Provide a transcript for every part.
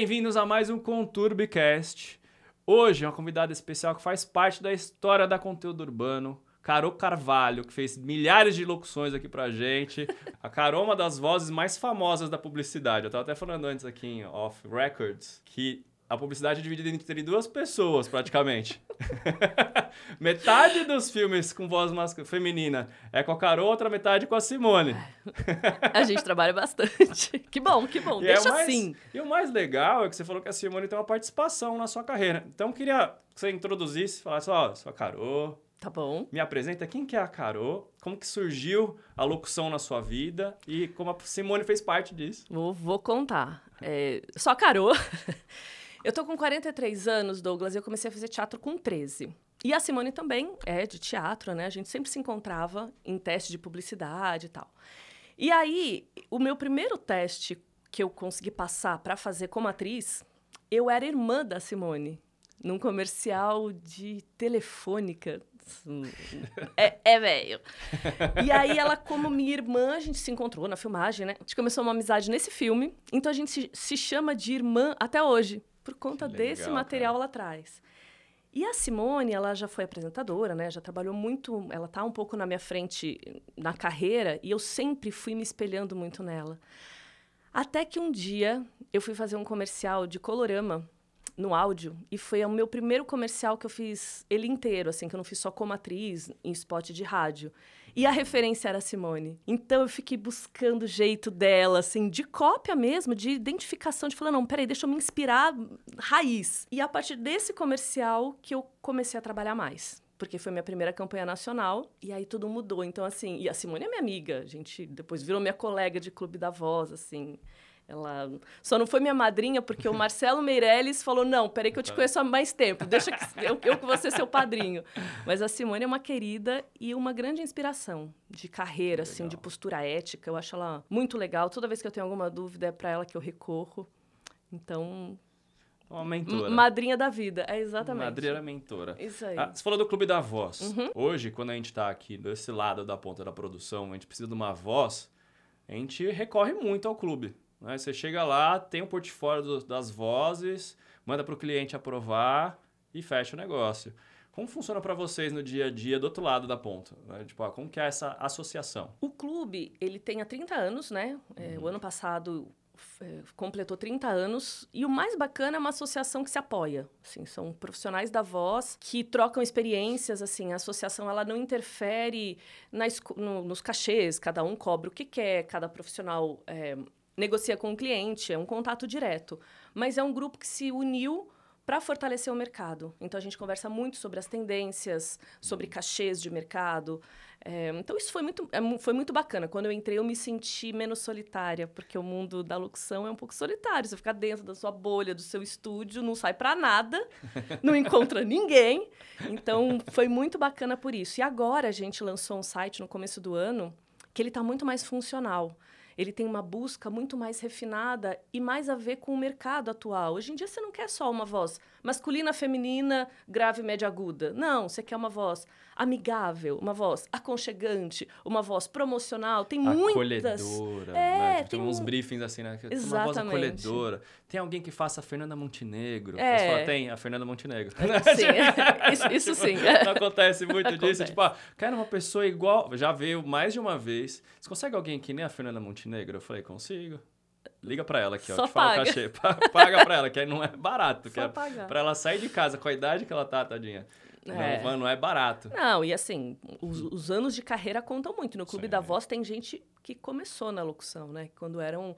bem-vindos a mais um Conturbicast. Hoje, uma convidada especial que faz parte da história da conteúdo urbano, Carol Carvalho, que fez milhares de locuções aqui pra gente. A Carol é uma das vozes mais famosas da publicidade. Eu tava até falando antes aqui em Off Records que a publicidade é dividida entre duas pessoas, praticamente. metade dos filmes com voz feminina é com a Carol, outra metade com a Simone. a gente trabalha bastante. Que bom, que bom. E é Deixa é mais, assim. E o mais legal é que você falou que a Simone tem uma participação na sua carreira. Então, eu queria que você introduzisse, falasse, ó, oh, sou a Carol. Tá bom. Me apresenta quem que é a Carol, como que surgiu a locução na sua vida e como a Simone fez parte disso. Vou, vou contar. É, sou a Carol. Eu tô com 43 anos, Douglas, e eu comecei a fazer teatro com 13. E a Simone também é de teatro, né? A gente sempre se encontrava em teste de publicidade e tal. E aí, o meu primeiro teste que eu consegui passar para fazer como atriz, eu era irmã da Simone, num comercial de telefônica. É, é velho. E aí, ela, como minha irmã, a gente se encontrou na filmagem, né? A gente começou uma amizade nesse filme. Então, a gente se, se chama de irmã até hoje por conta legal, desse material cara. lá atrás. E a Simone, ela já foi apresentadora, né? Já trabalhou muito, ela tá um pouco na minha frente na carreira e eu sempre fui me espelhando muito nela. Até que um dia eu fui fazer um comercial de colorama no áudio e foi o meu primeiro comercial que eu fiz ele inteiro, assim, que eu não fiz só como atriz em spot de rádio. E a referência era a Simone. Então eu fiquei buscando o jeito dela, assim, de cópia mesmo, de identificação, de falar, não, peraí, deixa eu me inspirar raiz. E a partir desse comercial que eu comecei a trabalhar mais porque foi minha primeira campanha nacional, e aí tudo mudou. Então, assim, e a Simone é minha amiga, a gente depois virou minha colega de Clube da Voz, assim. Ela só não foi minha madrinha porque o Marcelo Meirelles falou: não, peraí que eu te conheço há mais tempo, deixa que eu, eu que você seu padrinho. Mas a Simone é uma querida e uma grande inspiração de carreira, assim, de postura ética. Eu acho ela muito legal. Toda vez que eu tenho alguma dúvida é para ela que eu recorro. Então, uma mentora. Madrinha da vida, é exatamente. Madrinha mentora. Isso aí. Ah, você falou do Clube da Voz. Uhum. Hoje, quando a gente está aqui desse lado da ponta da produção, a gente precisa de uma voz, a gente recorre muito ao clube. Né? Você chega lá, tem um portfólio do, das vozes, manda para o cliente aprovar e fecha o negócio. Como funciona para vocês no dia a dia do outro lado da ponta? Né? Tipo, como que é essa associação? O clube, ele tem há 30 anos, né? É, uhum. o ano passado é, completou 30 anos e o mais bacana é uma associação que se apoia. Assim, são profissionais da voz que trocam experiências. Assim, a associação ela não interfere na, no, nos cachês, cada um cobra o que quer, cada profissional é, negocia com o cliente, é um contato direto. Mas é um grupo que se uniu para fortalecer o mercado. Então a gente conversa muito sobre as tendências, sobre cachês de mercado. É, então isso foi muito, é, foi muito bacana. Quando eu entrei, eu me senti menos solitária, porque o mundo da locução é um pouco solitário. Você fica dentro da sua bolha, do seu estúdio, não sai para nada, não encontra ninguém. Então foi muito bacana por isso. E agora a gente lançou um site no começo do ano que ele está muito mais funcional ele tem uma busca muito mais refinada e mais a ver com o mercado atual. Hoje em dia você não quer só uma voz masculina, feminina, grave, média, aguda. Não, você quer uma voz amigável, uma voz aconchegante, uma voz promocional. Tem muitas. Acolhedora. É, né? tipo, tem uns briefings assim, né? Exatamente. Uma voz acolhedora. Tem alguém que faça a Fernanda Montenegro. É. Você fala, tem a Fernanda Montenegro. Sim, isso, isso sim. Não acontece muito acontece. disso. Tipo, ah, quero uma pessoa igual. Já veio mais de uma vez. Você consegue alguém que nem a Fernanda Montenegro? Eu falei, consigo. Liga pra ela aqui, ó. Só te paga. cachê. Paga pra ela, que aí não é barato. Só que é pra ela sair de casa com a idade que ela tá, tadinha. É. Não, não é barato. Não, e assim, os, os anos de carreira contam muito. No Clube Sim. da Voz tem gente que começou na locução, né? Quando eram.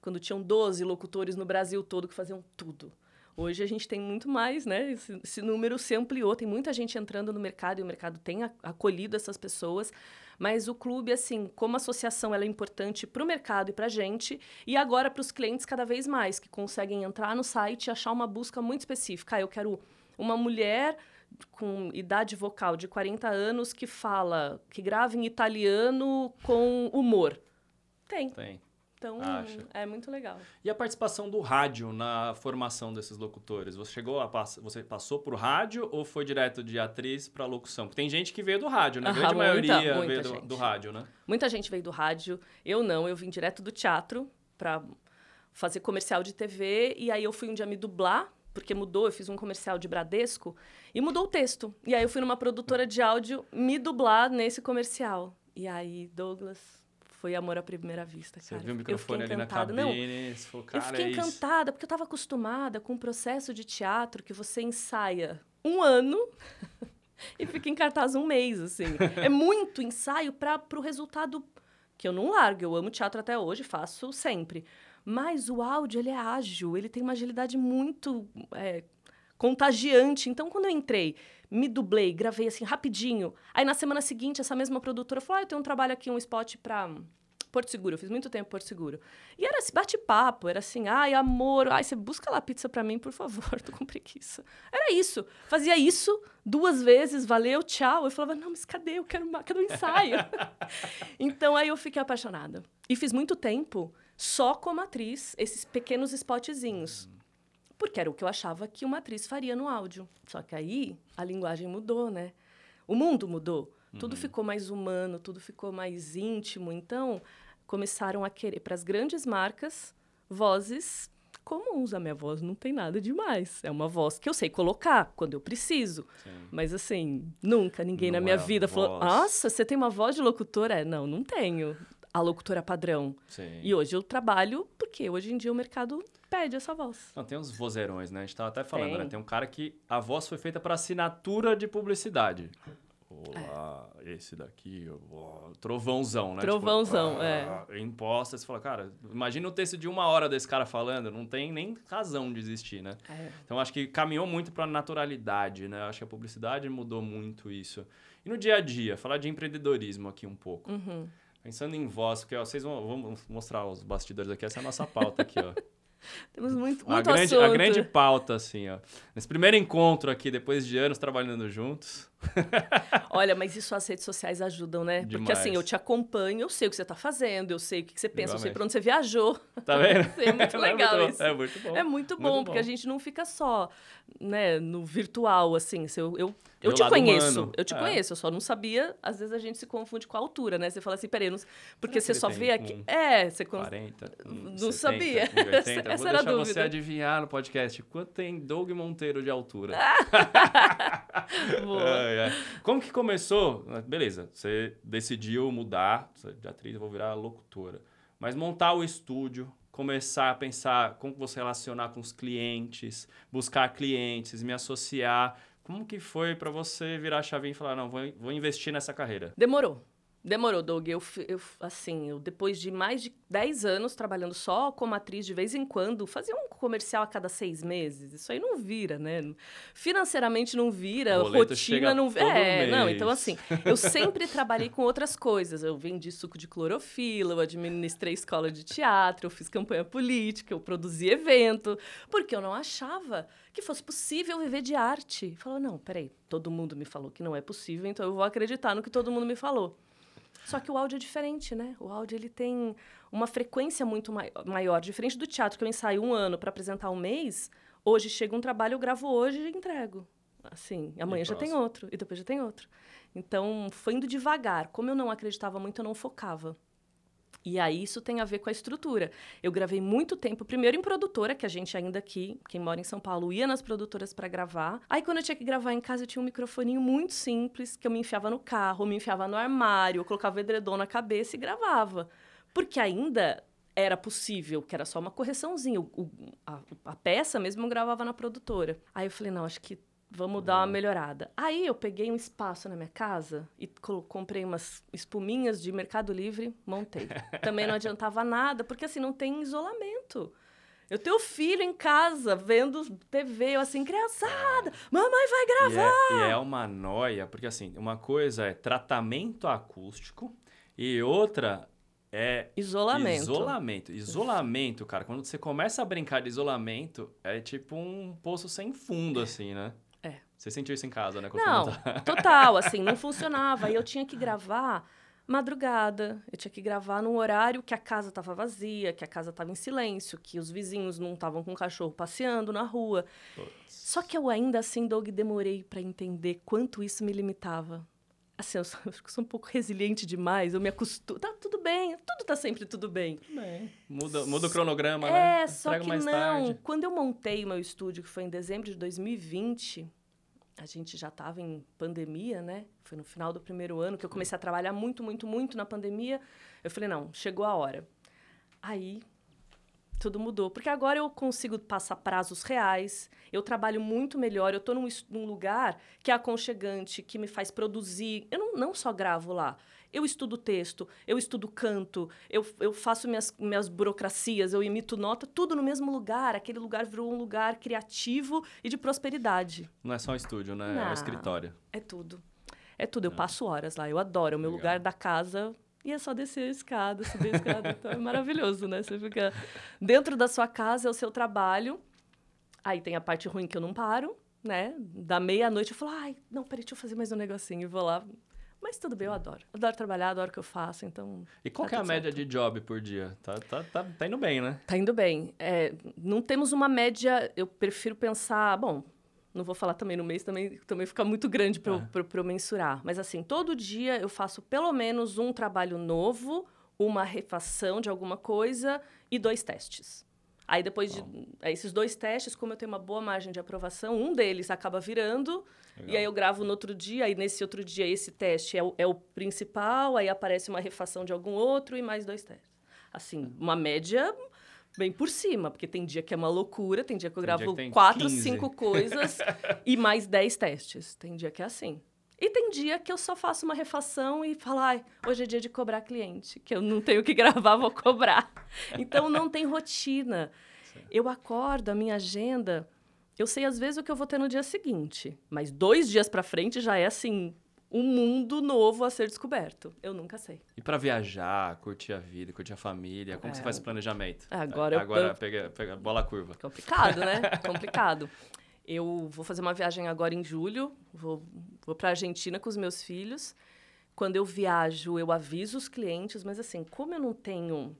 Quando tinham 12 locutores no Brasil todo que faziam tudo. Hoje a gente tem muito mais, né? Esse, esse, número se ampliou, tem muita gente entrando no mercado e o mercado tem acolhido essas pessoas. Mas o clube, assim, como associação, ela é importante para o mercado e para a gente, e agora para os clientes cada vez mais, que conseguem entrar no site e achar uma busca muito específica. Ah, eu quero uma mulher com idade vocal de 40 anos que fala, que grava em italiano com humor. Tem. Tem. Então, Acha. é muito legal. E a participação do rádio na formação desses locutores? Você chegou a pass você passou por rádio ou foi direto de atriz para locução? Porque tem gente que veio do rádio, né? A grande muita, maioria muita veio do, do, rádio, né? Muita gente veio do rádio. Eu não, eu vim direto do teatro para fazer comercial de TV. E aí eu fui um dia me dublar, porque mudou, eu fiz um comercial de Bradesco e mudou o texto. E aí eu fui numa produtora de áudio me dublar nesse comercial. E aí, Douglas, foi amor à primeira vista, Você cara. viu o Eu microfone fiquei ali na encantada. cabine, Não, você falou, eu cara, fiquei é encantada, porque eu estava acostumada com o processo de teatro que você ensaia um ano e fica em cartaz um mês, assim. É muito ensaio para o resultado que eu não largo. Eu amo teatro até hoje, faço sempre. Mas o áudio, ele é ágil, ele tem uma agilidade muito é, contagiante. Então, quando eu entrei, me dublei, gravei assim rapidinho. Aí, na semana seguinte, essa mesma produtora falou: ah, eu tenho um trabalho aqui, um spot para Porto Seguro. Eu fiz muito tempo em Porto Seguro. E era esse bate-papo, era assim, ai, amor, ai, você busca lá pizza pra mim, por favor, tô com preguiça. Era isso. Fazia isso duas vezes, valeu, tchau. Eu falava, não, mas cadê? Eu quero, ma- cadê o ensaio? então aí eu fiquei apaixonada. E fiz muito tempo só como atriz, esses pequenos spotzinhos. Porque era o que eu achava que uma atriz faria no áudio. Só que aí a linguagem mudou, né? O mundo mudou. Tudo ficou mais humano, tudo ficou mais íntimo. Então, começaram a querer, para as grandes marcas, vozes comuns. A minha voz não tem nada demais. É uma voz que eu sei colocar quando eu preciso. Sim. Mas, assim, nunca ninguém na Não minha é vida falou: voz. Nossa, você tem uma voz de locutora? É, não, não tenho. A locutora padrão. Sim. E hoje eu trabalho porque hoje em dia o mercado pede essa voz. Não, tem uns vozeirões, né? A gente tava até falando, Tem. né? Tem um cara que a voz foi feita para assinatura de publicidade. Olá, esse daqui, ó, trovãozão, né? Trovãozão, tipo, é. é. Imposta, você fala, cara, imagina o texto de uma hora desse cara falando, não tem nem razão de existir, né? É. Então acho que caminhou muito para naturalidade, né? Acho que a publicidade mudou muito isso. E no dia a dia, falar de empreendedorismo aqui um pouco. Uhum. Pensando em voz, porque ó, vocês vão, vamos mostrar os bastidores aqui, essa é a nossa pauta aqui, ó. Temos muito, A muito grande, assunto. a grande pauta, assim, ó. Nesse primeiro encontro aqui, depois de anos trabalhando juntos. Olha, mas isso as redes sociais ajudam, né? Porque Demais. assim, eu te acompanho, eu sei o que você está fazendo, eu sei o que você pensa, eu sei Igualmente. para onde você viajou. Tá vendo? É muito legal muito bom, isso. É muito bom. É muito bom, Muito porque a bom. gente não fica só, né, no virtual, assim. Eu, eu, eu te conheço, humano. eu te É. conheço, eu só não sabia. Às vezes a gente se confunde com a altura, né? Você fala assim, peraí, não... porque você só vê aqui. um É, você. con- 40, um Não 70, sabia. um 80. Essa- Vou essa era a deixar você dúvida. adivinhar no podcast quanto tem Doug Monteiro de altura. Boa. Ai, ai. Como que começou? Beleza, você decidiu mudar é de atriz, eu vou virar locutora. Mas montar o estúdio, começar a pensar como você relacionar com os clientes, buscar clientes, me associar. Como que foi para você virar a chavinha e falar, não, vou, vou investir nessa carreira? Demorou. Demorou, Doug. Eu, eu, assim, eu, depois de mais de 10 anos trabalhando só como atriz, de vez em quando, fazia um comercial a cada seis meses. Isso aí não vira, né? Financeiramente não vira, rotina não vira. É, não, mês. então assim, eu sempre trabalhei com outras coisas. Eu vendi suco de clorofila, eu administrei escola de teatro, eu fiz campanha política, eu produzi evento, porque eu não achava que fosse possível viver de arte. Falava, não, peraí, todo mundo me falou que não é possível, então eu vou acreditar no que todo mundo me falou. Só que o áudio é diferente, né? O áudio ele tem uma frequência muito mai- maior. Diferente do teatro, que eu ensaio um ano para apresentar um mês, hoje chega um trabalho, eu gravo hoje e entrego. Assim, amanhã já tem outro, e depois já tem outro. Então, foi indo devagar. Como eu não acreditava muito, eu não focava. E aí isso tem a ver com a estrutura. Eu gravei muito tempo, primeiro em produtora, que a gente ainda aqui, quem mora em São Paulo, ia nas produtoras para gravar. Aí quando eu tinha que gravar em casa, eu tinha um microfoninho muito simples, que eu me enfiava no carro, me enfiava no armário, eu colocava o edredom na cabeça e gravava. Porque ainda era possível, que era só uma correçãozinha. O- a, a peça mesmo eu gravava na produtora. Aí eu falei, não, acho que vamos dar uma melhorada. Aí eu peguei um espaço na minha casa e comprei umas espuminhas de Mercado Livre, montei. Também não adiantava nada, porque assim, não tem isolamento. Eu tenho filho em casa, vendo TV, eu assim, criançada, mamãe vai E gravar. é, e é uma noia, porque assim, uma coisa é tratamento acústico e outra é Isolamento. Isolamento. Isolamento, cara, quando você começa a brincar de isolamento, é tipo um poço sem fundo, assim, né? Você sentiu isso em casa, né? quando Não, total, assim, não funcionava. Aí eu tinha que gravar madrugada, eu tinha que gravar num horário que a casa estava vazia, que a casa estava em silêncio, que os vizinhos não estavam com o cachorro passeando na rua. Putz. Só que eu ainda assim, Doug, demorei para entender quanto isso me limitava. assim, eu sou, eu sou um pouco resiliente demais, eu me acostumo. Tá tudo bem, tudo tá sempre tudo bem. bem. Muda, muda o cronograma, é, né? É, só que não. Tarde. Quando eu montei o meu estúdio, que foi em dezembro de 2020, a gente já estava em pandemia, né? Foi no final do primeiro ano que eu comecei a trabalhar muito, muito, muito na pandemia. Eu falei, não, chegou a hora. Aí tudo mudou. Porque agora eu consigo passar prazos reais, eu trabalho muito melhor, eu estou num, num, lugar que é aconchegante, que me faz produzir. Eu não, não só gravo lá, eu estudo texto, eu estudo canto, eu, eu faço minhas, minhas burocracias, eu imito nota, tudo no mesmo lugar. Aquele lugar virou um lugar criativo e de prosperidade. Não é só um estúdio, né? Não, é um escritório. É tudo. É tudo. Eu é. passo horas lá, eu adoro. É o meu Legal. lugar da casa e é só descer a escada, subir a escada. Então é maravilhoso, né? Você fica dentro da sua casa, é o seu trabalho. Aí tem a parte ruim que eu não paro, né? Da meia-noite eu falo, ai, não, peraí, deixa eu fazer mais um negocinho. E vou lá. Mas tudo bem, eu adoro. Adoro trabalhar, adoro o que eu faço, então... E qual tá é a média de job por dia? Tá, tá, tá, tá indo bem, né? Tá indo bem. É, não temos uma média, eu prefiro pensar, bom, não vou falar também no mês, também, também fica muito grande para é. eu mensurar. Mas, assim, todo dia eu faço pelo menos um trabalho novo, uma refação de alguma coisa e dois testes. Aí, depois de esses dois testes, como eu tenho uma boa margem de aprovação, um deles acaba virando, Legal. e aí eu gravo no outro dia, aí nesse outro dia esse teste é o, é o principal, aí aparece uma refação de algum outro e mais dois testes. Assim, uma média bem por cima, porque tem dia que é uma loucura, tem dia que eu tem gravo que quatro, 15. cinco coisas e mais dez testes. Tem dia que é assim. E tem dia que eu só faço uma refação e falo, ai, hoje é dia de cobrar cliente, que eu não tenho que gravar, vou cobrar. Então não tem rotina. Eu acordo, a minha agenda, eu sei às vezes o que eu vou ter no dia seguinte, mas dois dias para frente já é assim, um mundo novo a ser descoberto. Eu nunca sei. E para viajar, curtir a vida, curtir a família, como é. você faz esse planejamento? Agora, Agora eu... pega, pega bola curva. Complicado, né? Complicado. Eu vou fazer uma viagem agora em julho, vou, vou para a Argentina com os meus filhos. Quando eu viajo, eu aviso os clientes, mas assim, como eu não tenho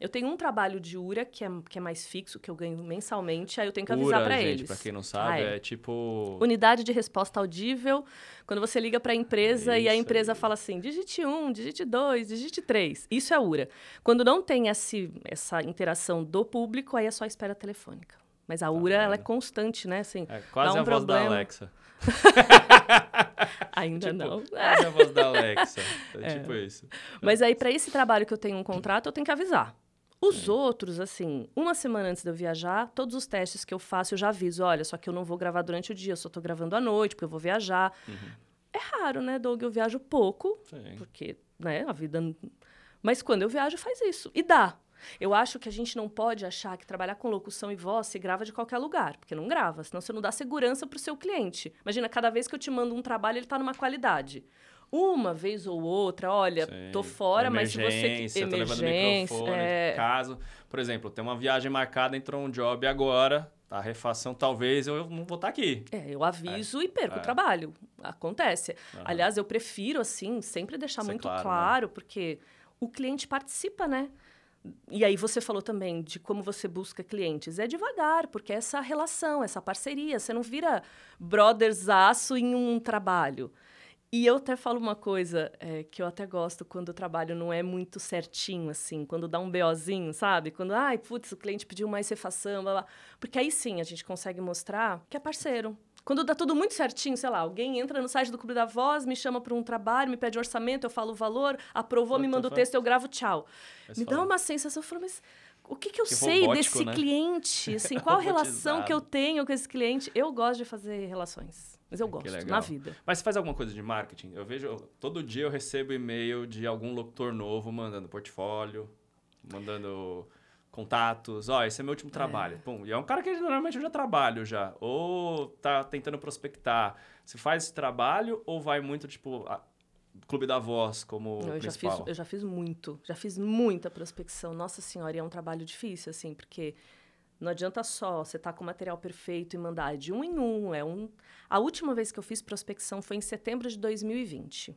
eu tenho um trabalho de URA que é, que é mais fixo, que eu ganho mensalmente, aí eu tenho que avisar para eles. Para quem não sabe, ah, é. é. tipo unidade de resposta audível. Quando você liga para a empresa e a empresa aí. fala assim: digite um, digite dois, digite três. Isso é URA. Quando não tem esse, essa interação do público, aí é só espera telefônica. Mas a tá URA, ela é constante, né? Assim, é quase um a voz problema. da Alexa. Ainda tipo, não. Quase a voz da Alexa. É, é. tipo isso. Mas aí, para esse trabalho que eu tenho um contrato, eu tenho que avisar. Os outros, assim, uma semana antes de eu viajar, todos os testes que eu faço eu já aviso: olha, só que eu não vou gravar durante o dia, eu só estou gravando à noite, porque eu vou viajar. Uhum. É raro, né, Doug? Eu viajo pouco, Sim. porque, né, a vida. Mas quando eu viajo, faz isso. E dá. Eu acho que a gente não pode achar que trabalhar com locução e voz se grava de qualquer lugar, porque não grava, senão você não dá segurança para o seu cliente. Imagina, cada vez que eu te mando um trabalho, ele está numa qualidade uma vez ou outra, olha, Sim. tô fora, mas se você emergência, tô é... caso, por exemplo, tem uma viagem marcada, entrou um job agora, tá, a refação talvez eu não vou estar tá aqui. É, eu aviso é. e perco é. o trabalho. Acontece. Uhum. Aliás, eu prefiro assim, sempre deixar Isso muito claro, claro né? porque o cliente participa, né? E aí você falou também de como você busca clientes. É devagar, porque é essa relação, essa parceria, você não vira brothersaço em um trabalho. E eu até falo uma coisa é, que eu até gosto quando o trabalho não é muito certinho, assim, quando dá um BOzinho, sabe? Quando, ai, putz, o cliente pediu mais refação, blá, blá. Porque aí sim a gente consegue mostrar que é parceiro. Quando dá tudo muito certinho, sei lá, alguém entra no site do Clube da Voz, me chama para um trabalho, me pede um orçamento, eu falo o valor, aprovou, me manda o texto, eu gravo, tchau. me dá uma sensação, eu falo, mas o que, que eu que sei robótico, desse né? cliente? Assim, qual a relação que eu tenho com esse cliente? Eu gosto de fazer relações. Mas eu gosto, na vida. Mas você faz alguma coisa de marketing? Eu vejo, todo dia eu recebo e-mail de algum locutor novo mandando portfólio, mandando contatos. Ó, oh, esse é meu último é. trabalho. É. Pum, e é um cara que normalmente eu já trabalho já. Ou tá tentando prospectar. Você faz esse trabalho ou vai muito, tipo, a, Clube da Voz como eu principal? Já fiz, eu já fiz muito. Já fiz muita prospecção. Nossa Senhora, e é um trabalho difícil, assim, porque não adianta só você estar tá com o material perfeito e mandar de um em um. É um... A última vez que eu fiz prospecção foi em setembro de 2020.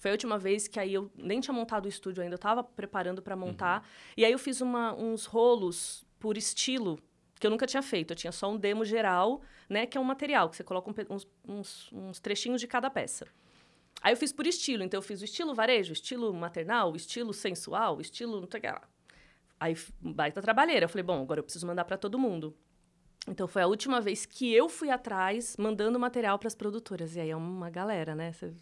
Foi a última vez que aí eu nem tinha montado o estúdio ainda, eu estava preparando para montar. Uhum. E aí eu fiz uma, uns rolos por estilo que eu nunca tinha feito. Eu tinha só um demo geral, né? Que é um material que você coloca um, uns, uns, trechinhos de cada peça. Aí eu fiz por estilo. Então, eu fiz o estilo varejo, estilo maternal, estilo sensual, estilo não sei o que lá. Aí, baita trabalheira. Eu falei, bom, agora eu preciso mandar para todo mundo. Então, foi a última vez que eu fui atrás, mandando material para as produtoras. E aí é uma galera, né? Você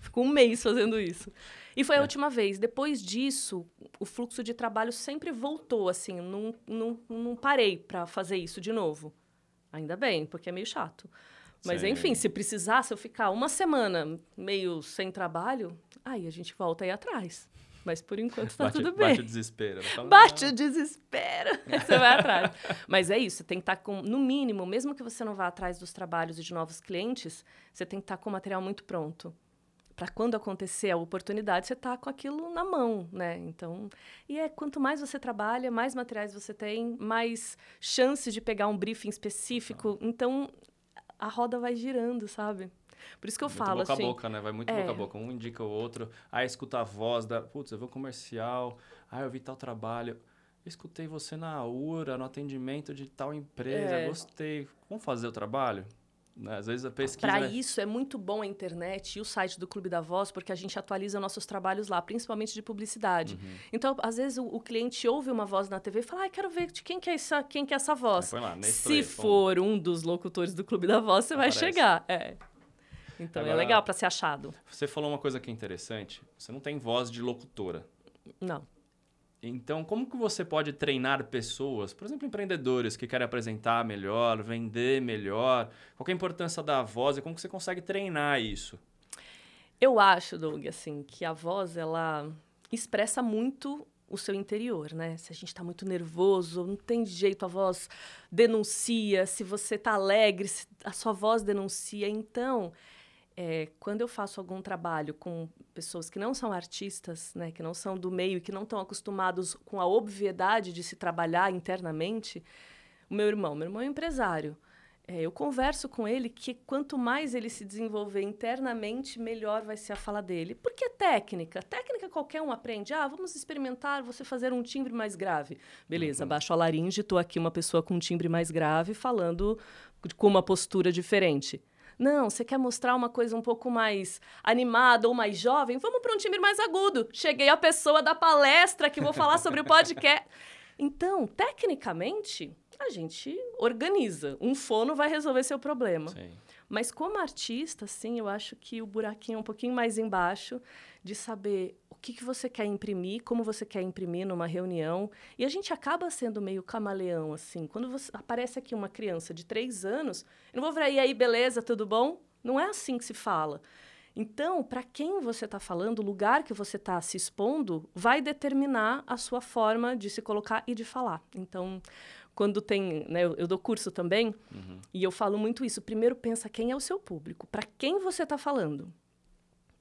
ficou um mês fazendo isso. E foi a é. última vez. Depois disso, o fluxo de trabalho sempre voltou, assim. Não, não, não parei para fazer isso de novo. Ainda bem, porque é meio chato. Mas, Sim. enfim, se precisasse eu ficar uma semana meio sem trabalho, aí a gente volta aí atrás. Mas por enquanto tá bate, tudo bem. Bate o desespero. Falo, bate o desespero. você vai atrás. Mas é isso, você tem que estar tá com, no mínimo, mesmo que você não vá atrás dos trabalhos e de novos clientes, você tem que estar tá com o material muito pronto. Para quando acontecer a oportunidade, você tá com aquilo na mão, né? Então, e é quanto mais você trabalha, mais materiais você tem, mais chances de pegar um briefing específico. Então, a roda vai girando, sabe? Por isso que eu muito falo boca assim. Boca a boca, né? Vai muito é. boca a boca. Um indica o outro. Aí escuta a voz da. Putz, eu vou comercial. Ah, eu vi tal trabalho. escutei você na URA, no atendimento de tal empresa. É. Gostei. Vamos fazer o trabalho? Né? Às vezes a pesquisa. Para isso é muito bom a internet e o site do Clube da Voz, porque a gente atualiza nossos trabalhos lá, principalmente de publicidade. Uhum. Então, às vezes, o, o, cliente ouve uma voz na TV e fala: ah, quero ver de quem que é essa, quem que é essa voz. Lá, Se for um dos locutores do Clube da Voz, você Aparece. vai chegar. É. Então é Agora, é legal para ser achado. Você falou uma coisa que é interessante. Você não tem voz de locutora. Não. Então, como que você pode treinar pessoas, por exemplo, empreendedores que querem apresentar melhor, vender melhor? Qual é a importância da voz e como que você consegue treinar isso? Eu acho, Doug, assim, que a voz ela expressa muito o seu interior, né? Se a gente está muito nervoso, não tem jeito, a voz denuncia. Se você está alegre, a sua voz denuncia. Então, é, quando eu faço algum trabalho com pessoas que não são artistas, né, que não são do meio e que não estão acostumados com a obviedade de se trabalhar internamente, o meu irmão, meu irmão é empresário. É, eu converso com ele que quanto mais ele se desenvolver internamente, melhor vai ser a fala dele. Porque é técnica. Técnica qualquer um aprende. Ah, vamos experimentar você fazer um timbre mais grave. Beleza, uhum. baixo a laringe, estou aqui uma pessoa com um timbre mais grave falando com uma postura diferente. Não, você quer mostrar uma coisa um pouco mais animada ou mais jovem? Vamos para um timbre mais agudo. Cheguei a pessoa da palestra que vou falar sobre o podcast. Então, tecnicamente, a gente organiza. Um fono vai resolver seu problema. Sim. Mas como artista, sim, eu acho que o buraquinho é um pouquinho mais embaixo de saber que, que você quer imprimir, como você quer imprimir numa reunião. E a gente acaba sendo meio camaleão, assim. Quando você, aparece aqui uma criança de três anos, eu não vou virar, e aí, beleza, tudo bom? Não é assim que se fala. Então, para quem você está falando, o lugar que você está se expondo vai determinar a sua forma de se colocar e de falar. Então, quando tem, né, eu, eu dou curso também, uhum. e eu falo muito isso. Primeiro pensa quem é o seu público, para quem você está falando.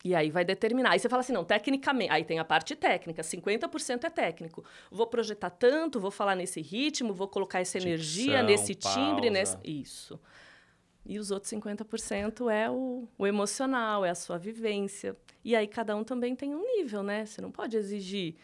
E aí vai determinar. Aí você fala assim, não, tecnicamente. Aí tem a parte técnica, 50% é técnico. Vou projetar tanto, vou falar nesse ritmo, vou colocar essa Dicção, energia nesse timbre, nesse. Isso. E os outros 50% é o, o emocional, é a sua vivência. E aí cada um também tem um nível, né? Você não pode exigir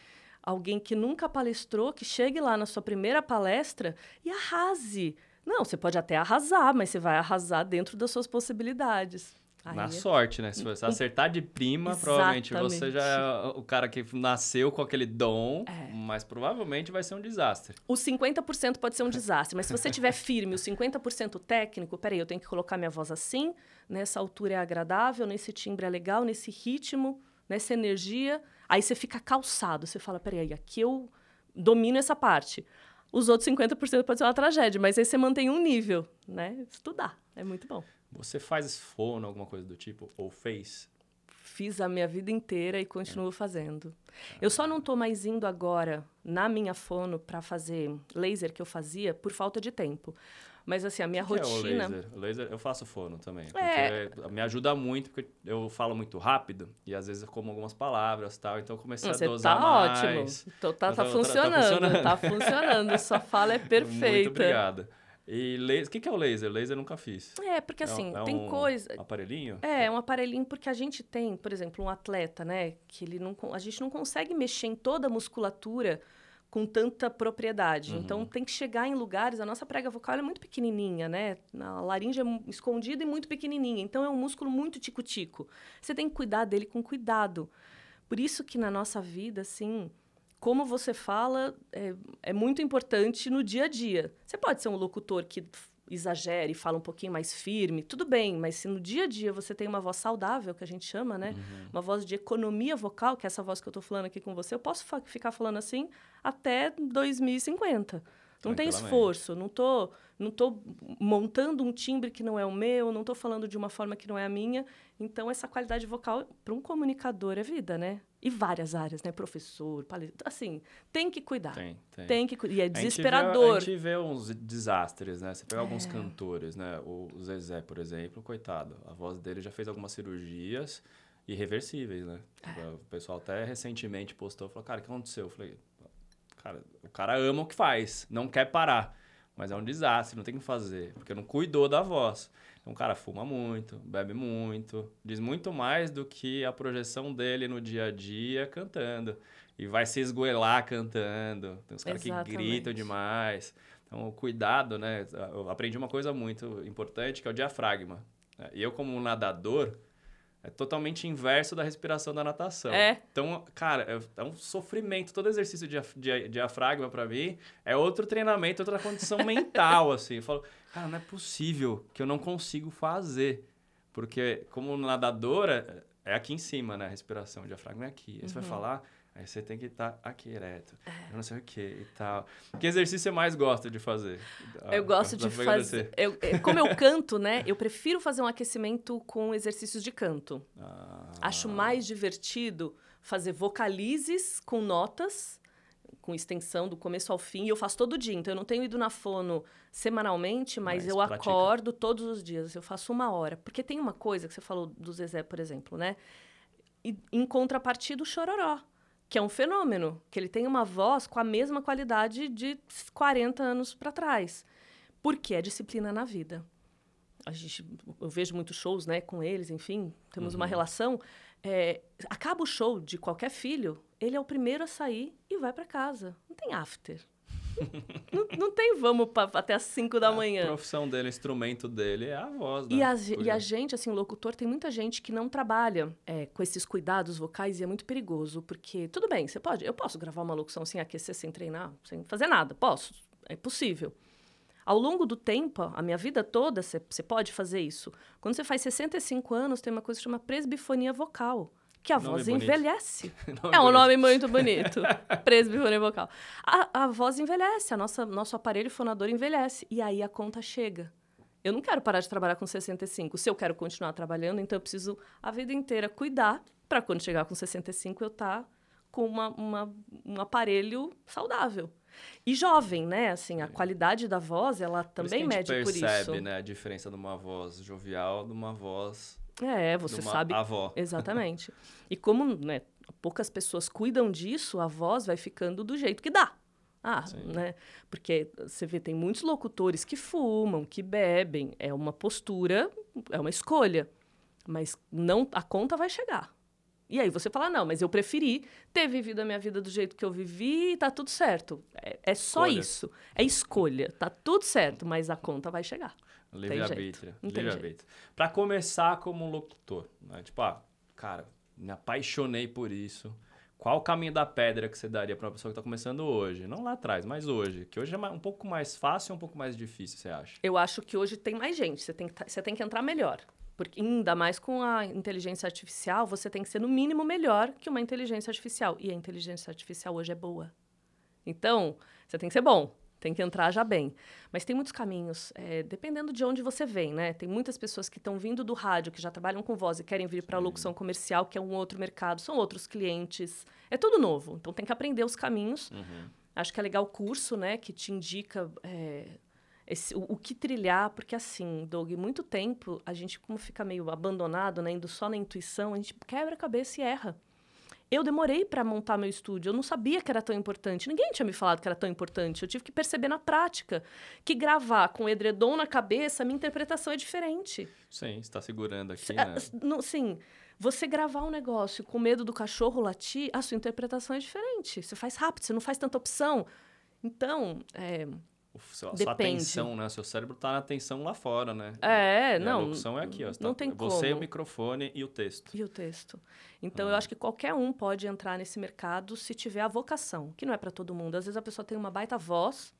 alguém que nunca palestrou, que chegue lá na sua primeira palestra e arrase. Não, você pode até arrasar, mas você vai arrasar dentro das suas possibilidades. Aí Na é... sorte, né? Se você acertar de prima, Exatamente. provavelmente você já é o cara que nasceu com aquele dom, é. mas provavelmente vai ser um desastre. O 50% pode ser um desastre, mas se você tiver firme o 50% técnico, peraí, eu tenho que colocar minha voz assim, nessa altura é agradável, nesse timbre é legal, nesse ritmo, nessa energia, aí você fica calçado, você fala, peraí, aqui eu domino essa parte. Os outros 50% pode ser uma tragédia, mas aí você mantém um nível, né? Estudar, é muito bom. Você faz fono, alguma coisa do tipo? Ou fez? Fiz a minha vida inteira e continuo é. fazendo. Eu só não estou mais indo agora na minha fono para fazer laser que eu fazia por falta de tempo. Mas assim, a minha que rotina. Que é o laser? O laser eu faço fono também. É... me ajuda muito, porque eu falo muito rápido e às vezes eu como algumas palavras tal. Então eu comecei Você a dosar tá mais. ótimo. Tô, tá, tá, tá, funcionando, tá, funcionando. Tá funcionando. Sua fala é perfeita. Muito obrigada. E laser, o que, que é o laser? Laser eu nunca fiz. É, porque assim, é, é tem um coisa. aparelhinho? É, é um aparelhinho porque a gente tem, por exemplo, um atleta, né? Que ele não. A gente não consegue mexer em toda a musculatura com tanta propriedade. Uhum. Então tem que chegar em lugares. A nossa prega vocal é muito pequenininha, né? A laringe é escondida e muito pequenininha. Então é um músculo muito tico-tico. Você tem que cuidar dele com cuidado. Por isso que na nossa vida, assim, como você fala é, é muito importante no dia a dia. Você pode ser um locutor que exagere, fala um pouquinho mais firme, tudo bem, mas se no dia a dia você tem uma voz saudável, que a gente chama, né? Uhum. Uma voz de economia vocal, que é essa voz que eu estou falando aqui com você, eu posso fa ficar falando assim até 2050. Não tem esforço, não tô, não tô montando um timbre que não é o meu, não estou falando de uma forma que não é a minha. Então, essa qualidade vocal, para um comunicador, é vida, né? E várias áreas, né? Professor, palestrante, assim, tem que cuidar. Tem, tem. Tem que E é desesperador. A gente vê, a gente vê uns desastres, né? Você pega é. alguns cantores, né? O Zezé, por exemplo, coitado. A voz dele já fez algumas cirurgias irreversíveis, né? É. O pessoal até recentemente postou, falou, cara, o que aconteceu? Eu falei, Cara, o cara ama o que faz, não quer parar. Mas é um desastre, não tem o que fazer, porque não cuidou da voz. Então o cara fuma muito, bebe muito, diz muito mais do que a projeção dele no dia a dia cantando. E vai se esgoelar cantando. Tem uns caras que gritam demais. Então, o cuidado, né? Eu aprendi uma coisa muito importante, que é o diafragma. E eu, como nadador, é totalmente inverso da respiração da natação. É. Então, cara, é, é um sofrimento. Todo exercício de, de diafragma, para mim, é outro treinamento, outra condição mental, assim. Eu falo, cara, não é possível que eu não consigo fazer. Porque, como nadadora, é aqui em cima, né? A respiração, o diafragma é aqui. Aí uhum. você vai uhum. falar Aí você tem que estar tá aqui ereto. É. Não sei o que e tal. Que exercício você mais gosta de fazer? Eu gosto de fazer. Eu, como eu canto, né? Eu prefiro fazer um aquecimento com exercícios de canto. Ah. Acho mais divertido fazer vocalizes com notas, com extensão do começo ao fim. E eu faço todo dia. Então eu não tenho ido na fono semanalmente, mas, mas eu pratica. acordo todos os dias. Eu faço uma hora. Porque tem uma coisa que você falou do Zezé, por exemplo, né? E, em contrapartida, o chororó que é um fenômeno, que ele tem uma voz com a mesma qualidade de 40 anos para trás. Porque é disciplina na vida. A gente, eu vejo muitos shows né, com eles, enfim, temos uhum. uma relação. É, acaba o show de qualquer filho, ele é o primeiro a sair e vai para casa. Não tem after não, não, tem vamos pra, até as 5 da manhã. A profissão dele, o instrumento dele é a voz, né? E a, e a gente, assim, o locutor, tem muita gente que não trabalha é, com esses cuidados vocais e é muito perigoso, porque, tudo bem, você pode, eu posso gravar uma locução sem aquecer, sem treinar, sem fazer nada, posso, é possível. Ao longo do tempo, a minha vida toda, você pode fazer isso. Quando você faz 65 anos, tem uma coisa que chama presbifonia vocal que a nome voz bonito. envelhece. é um bonito. nome muito bonito. Presbifonia vocal. A, a voz envelhece, a nossa, nosso aparelho fonador envelhece. E aí a conta chega. Eu não quero parar de trabalhar com 65. Se eu quero continuar trabalhando, então eu preciso a vida inteira cuidar para quando chegar com 65 eu estar tá com uma, uma, um aparelho saudável. E jovem, né? Assim, a qualidade da voz, ela também por mede por isso. percebe, né, a diferença de uma voz jovial de uma voz é, você sabe. Avó. Exatamente. e como né, poucas pessoas cuidam disso, a voz vai ficando do jeito que dá. Ah, Sim. né? Porque você vê, tem muitos locutores que fumam, que bebem. É uma postura, é uma escolha. Mas não a conta vai chegar. E aí você fala, não, mas eu preferi ter vivido a minha vida do jeito que eu vivi e tá tudo certo. É, é só escolha. isso. É escolha. Tá tudo certo, mas a conta vai chegar. Livre-arbítrio. Livre-arbítrio. Para começar como locutor, né? tipo, ah, cara, me apaixonei por isso. Qual o caminho da pedra que você daria para uma pessoa que está começando hoje? Não lá atrás, mas hoje. Que hoje é um pouco mais fácil ou um pouco mais difícil, você acha? Eu acho que hoje tem mais gente. Você tem que, você tem que entrar melhor. Porque ainda mais com a inteligência artificial, você tem que ser no mínimo melhor que uma inteligência artificial. E a inteligência artificial hoje é boa. Então, você tem que ser bom. Tem que entrar já bem. Mas tem muitos caminhos, é, dependendo de onde você vem, né? Tem muitas pessoas que estão vindo do rádio, que já trabalham com voz e querem vir para a locução comercial, que é um outro mercado, são outros clientes. É tudo novo. Então tem que aprender os caminhos. Uhum. Acho que é legal o curso, né? Que te indica é, esse, o, o, que trilhar, porque assim, Doug, muito tempo a gente, como fica meio abandonado, né? Indo só na intuição, a gente quebra a cabeça e erra. Eu demorei para montar meu estúdio, eu não sabia que era tão importante. Ninguém tinha me falado que era tão importante. Eu tive que perceber na prática que gravar com edredom na cabeça, a minha interpretação é diferente. Sim, está segurando aqui, né? Não, sim, Você gravar um negócio com medo do cachorro latir, a sua interpretação é diferente. Você faz rápido, você não faz tanta opção. Então, é, A sua atenção, né? Seu cérebro tá na atenção lá fora, né? é, E a não. locução é aqui, ó. Você não tá- tem Você, como. o microfone e o texto. E o texto. Então, Ah. eu acho que qualquer um pode entrar nesse mercado se tiver a vocação, que não é para todo mundo. Às vezes a pessoa tem uma baita voz,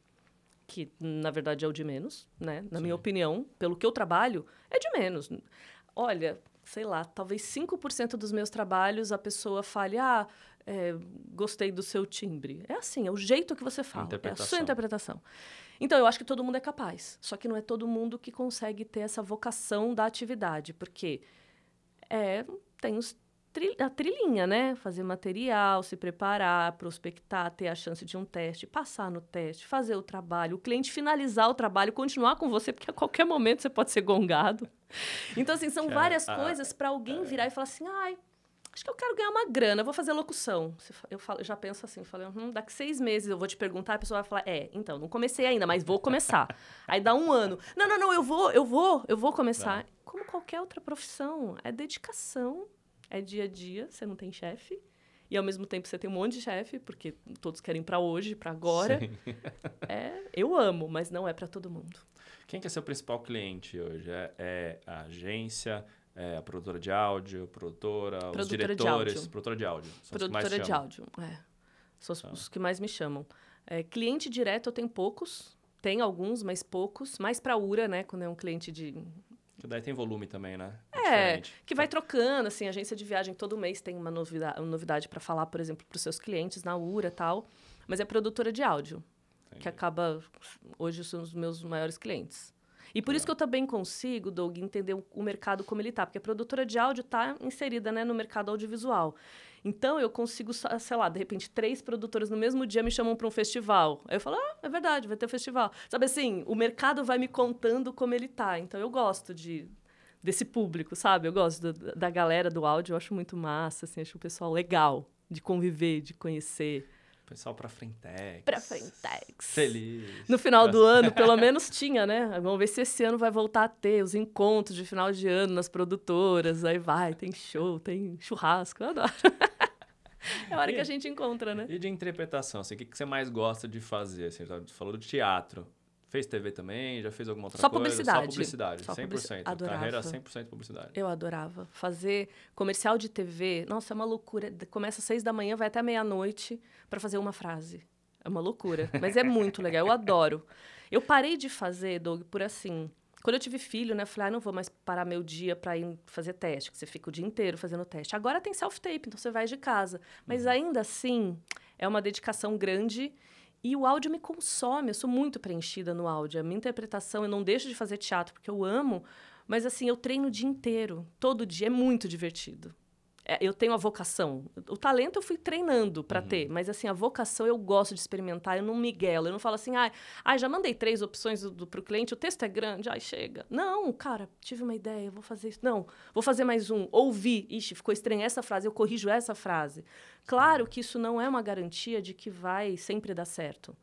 que na verdade é o de menos, né? Na minha Sim. opinião, pelo que eu trabalho, é de menos. Olha, sei lá, talvez 5% dos meus trabalhos a pessoa fale, ah, é, gostei do seu timbre. É assim, é o jeito que você fala, é a sua interpretação. Então, eu acho que todo mundo é capaz. Só que não é todo mundo que consegue ter essa vocação da atividade. Porque é, tem os tri- a trilhinha, né? Fazer material, se preparar, prospectar, ter a chance de um teste, passar no teste, fazer o trabalho, o cliente finalizar o trabalho, continuar com você, porque a qualquer momento você pode ser gongado. Então, assim, são é várias a- coisas para alguém virar e falar assim, ai, acho que eu quero ganhar uma grana, vou fazer locução. Eu, falo, eu já penso assim, falei, hum, daqui seis meses eu vou te perguntar, a pessoa vai falar, é, então, não comecei ainda, mas vou começar. Aí dá um ano. Não, não, não, eu vou, eu vou, eu vou começar. Como qualquer outra profissão, é dedicação, é dia a dia, você não tem chefe. E ao mesmo tempo você tem um monte de chefe, porque todos querem para hoje, para agora. Sim. É, eu amo, mas não é para todo mundo. Quem que é seu principal cliente hoje? É, é a agência, é a produtora de áudio, produtora, os Produtora de diretores, áudio. produtora de áudio. Os Produtora de áudio, é. São os, Tá. os que mais me chamam. É, cliente direto eu tenho poucos. Tem alguns, mas poucos. Mais para URA, né? Quando é um cliente de... Que daí tem volume também, né? É, diferente. que vai trocando, assim, a agência de viagem todo mês tem uma novidade, uma novidade para falar, por exemplo, para os seus clientes na URA e tal. Mas é produtora de áudio, Entendi. que acaba... Hoje são os meus maiores clientes. E por isso que eu também consigo, Doug, entender o, mercado como ele tá. Porque a produtora de áudio está inserida né, no mercado audiovisual. Então, eu consigo, sei lá, de repente, três produtoras no mesmo dia me chamam para um festival. Aí eu falo, ah, é verdade, vai ter festival. Sabe assim, o mercado vai me contando como ele tá. Então, eu gosto de desse público, sabe? Eu gosto do- da galera do áudio, eu acho muito massa, assim, acho o pessoal legal de conviver, de conhecer. Pessoal pra Frentex. Pra Frentex. Feliz. No final do ano, pelo menos tinha, né? Vamos ver se esse ano vai voltar a ter os encontros de final de ano nas produtoras. Aí vai, tem show, tem churrasco. Eu adoro. É a hora que a gente encontra, né? E de interpretação, assim, o que, que você mais gosta de fazer? Você falou do teatro. Fez TV também? Já fez alguma outra Só coisa? publicidade. Só publicidade, Só 100%. publici- adorava. Carreira 100% publicidade. Eu adorava. Fazer comercial de TV, nossa, é uma loucura. Começa às seis da manhã, vai até meia-noite para fazer uma frase. É uma loucura. Mas é muito legal, eu adoro. Eu parei de fazer, Doug, por assim. Quando eu tive filho, né, eu falei, ah, não vou mais parar meu dia para ir fazer teste, que você fica o dia inteiro fazendo teste. Agora tem self-tape, então você vai de casa. Mas ainda assim, é uma dedicação grande e o áudio me consome. Eu sou muito preenchida no áudio. A minha interpretação, eu não deixo de fazer teatro porque eu amo, mas assim, eu treino o dia inteiro. Todo dia é muito divertido. É, eu tenho a vocação. O talento eu fui treinando para ter, mas assim, a vocação eu gosto de experimentar, eu não miguelo, eu não falo assim, ai, ai já mandei três opções do, do, pro cliente, o texto é grande, ai, chega. Não, cara, tive uma ideia, vou fazer isso. Não, vou fazer mais um. Ouvi, ixi, ficou estranha essa frase, eu corrijo essa frase. Claro que isso não é uma garantia de que vai sempre dar certo.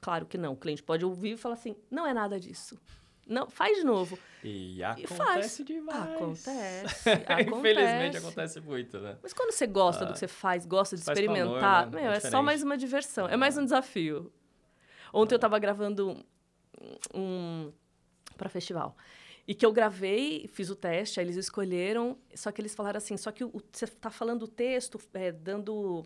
Claro que não. O cliente pode ouvir e falar assim, não é nada disso. Não, faz de novo. E E acontece faz. demais. Acontece. Infelizmente acontece. muito, né? Mas quando você gosta Ah. do que você faz, gosta de Faz com amor, experimentar, né? meu, É é, só mais uma diversão. É mais um desafio. Ontem eu estava gravando um, um para festival. E que eu gravei, fiz o teste, aí eles escolheram, só que eles falaram assim, só que o, você tá falando o texto, é, dando...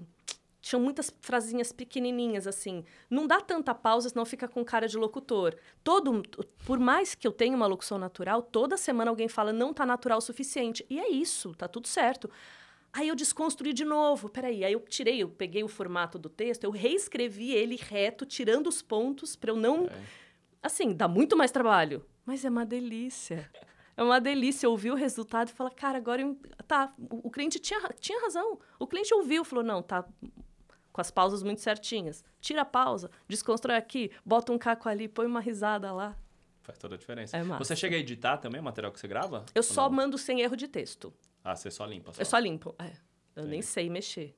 Tinham muitas frasinhas pequenininhas, assim. Não dá tanta pausa, senão fica com cara de locutor. Todo, por mais que eu tenha uma locução natural, toda semana alguém fala, não tá natural o suficiente. E é isso, tá tudo certo. Aí eu desconstruí de novo. Peraí, aí eu tirei, eu peguei o formato do texto, eu reescrevi ele reto, tirando os pontos, para eu não... É. Assim, dá muito mais trabalho, mas é uma delícia. É uma delícia ouvir o resultado e falar, cara, agora eu... tá, o, cliente tinha, tinha razão. O cliente ouviu, falou, não, tá com as pausas muito certinhas. Tira a pausa, desconstrói aqui, bota um caco ali, põe uma risada lá. Faz toda a diferença. É. Você chega a editar também o material que você grava? Eu só não? mando sem erro de texto. Ah, você só limpa. Só. Eu só limpo. É. Eu nem sei mexer.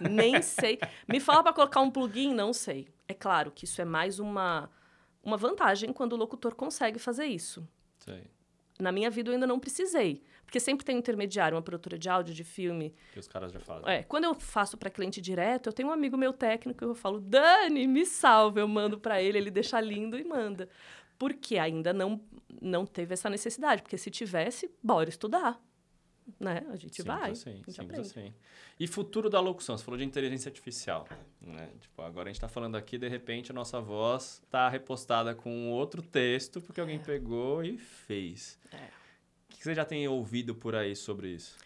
Nem sei. Me fala para colocar um plugin, não sei. É claro que isso é mais uma, uma vantagem quando o locutor consegue fazer isso. Sei. Na minha vida eu ainda não precisei. Porque sempre tem um intermediário, uma produtora de áudio, de filme. Que os caras já fazem. É, quando eu faço para cliente direto, eu tenho um amigo meu técnico, eu falo, Dani, me salve. Eu mando para ele, ele deixa lindo e manda. Porque ainda não, não teve essa necessidade. Porque se tivesse, bora estudar né? A gente simples vai. Assim, a gente simples assim. E futuro da locução? Você falou de inteligência artificial. Né? Tipo, agora a gente está falando aqui, de repente, a nossa voz está repostada com outro texto, porque alguém pegou e fez. É. Que você já tem ouvido por aí sobre isso?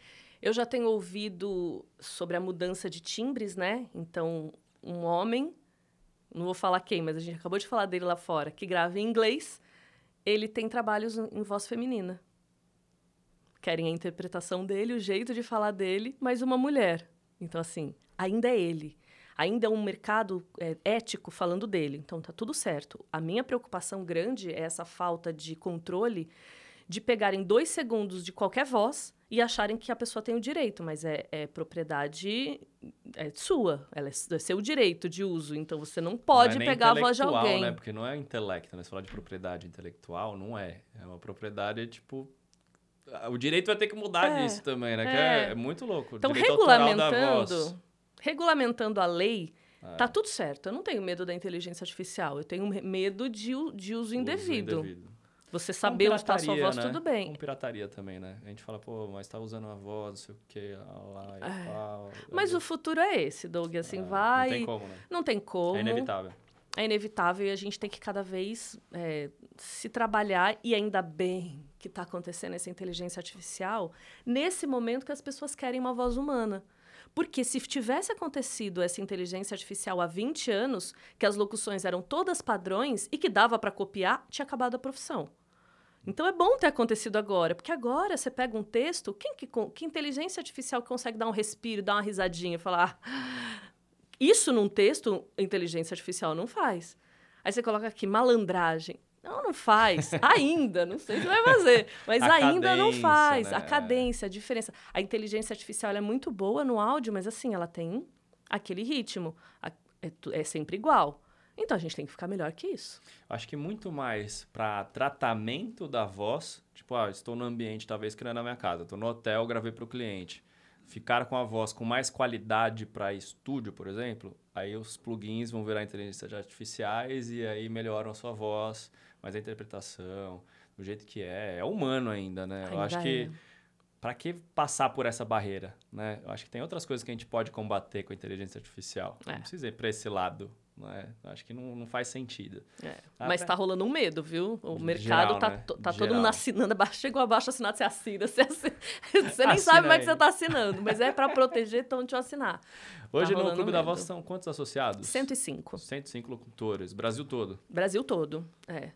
Eu já tenho ouvido sobre a mudança de timbres, né? Então, um homem, não vou falar quem, mas a gente acabou de falar dele lá fora, que grava em inglês, ele tem trabalhos em voz feminina. Querem a interpretação dele, o jeito de falar dele, mas uma mulher. Então, assim, ainda é ele. Ainda é um mercado é, ético falando dele. Então, tá tudo certo. A minha preocupação grande é essa falta de controle de pegarem dois segundos de qualquer voz e acharem que a pessoa tem o direito, mas é, é propriedade é sua, ela é, é, seu direito de uso, então você não pode não é pegar a voz de alguém. Né? Porque não é intelecto, né? Você falar de propriedade intelectual, não é. É uma propriedade, tipo, o direito vai ter que mudar é, disso também, né? É. é. é. muito louco. Então, regulamentando, regulamentando a lei, é. tá tudo certo. Eu não tenho medo da inteligência artificial. Eu tenho medo de, de uso indevido. Uso indevido. Você saber onde está a sua voz, né? tudo bem. Com pirataria também, né? A gente fala, pô, mas tá usando a voz, não sei o quê, lá e é. tal. Mas o futuro é esse, Doug. Assim, vai... Não tem como, né? Não tem como. É inevitável é inevitável e a gente tem que cada vez é, se trabalhar, e ainda bem que está acontecendo essa inteligência artificial, nesse momento que as pessoas querem uma voz humana. Porque se tivesse acontecido essa inteligência artificial há 20 anos, que as locuções eram todas padrões e que dava para copiar, tinha acabado a profissão. Então é bom ter acontecido agora, porque agora você pega um texto, quem que, que inteligência artificial consegue dar um respiro, dar uma risadinha e falar, ah, isso num texto, inteligência artificial não faz. Aí você coloca aqui malandragem. Não, não faz. ainda, não sei se vai fazer. Mas a ainda não faz. Né? A cadência, a diferença. A inteligência artificial é muito boa no áudio, mas assim, ela tem aquele ritmo. É, é sempre igual. Então a gente tem que ficar melhor que isso. Acho que muito mais para tratamento da voz. Tipo, ah, estou no ambiente, talvez que não é na minha casa. Estou no hotel, gravei para o cliente ficar com a voz com mais qualidade para estúdio, por exemplo, aí os plugins vão virar inteligências artificiais e aí melhoram a sua voz, mas a interpretação, do jeito que é, é humano ainda, né? Ainda Eu acho é. que para que passar por essa barreira, né? Eu acho que tem outras coisas que a gente pode combater com a inteligência artificial. É. Não precisa ir para esse lado né? Acho que não, não faz sentido. É. Mas está rolando um medo, viu? O mercado Geral, tá, né? tá todo mundo assinando, chegou abaixo assinado, você assina. Você, assina, você nem Assina sabe é que você está assinando, mas é para proteger, então te assinar. Hoje tá no Clube da Voz são quantos associados? 105. 105 locutores. Brasil todo. Brasil todo, é.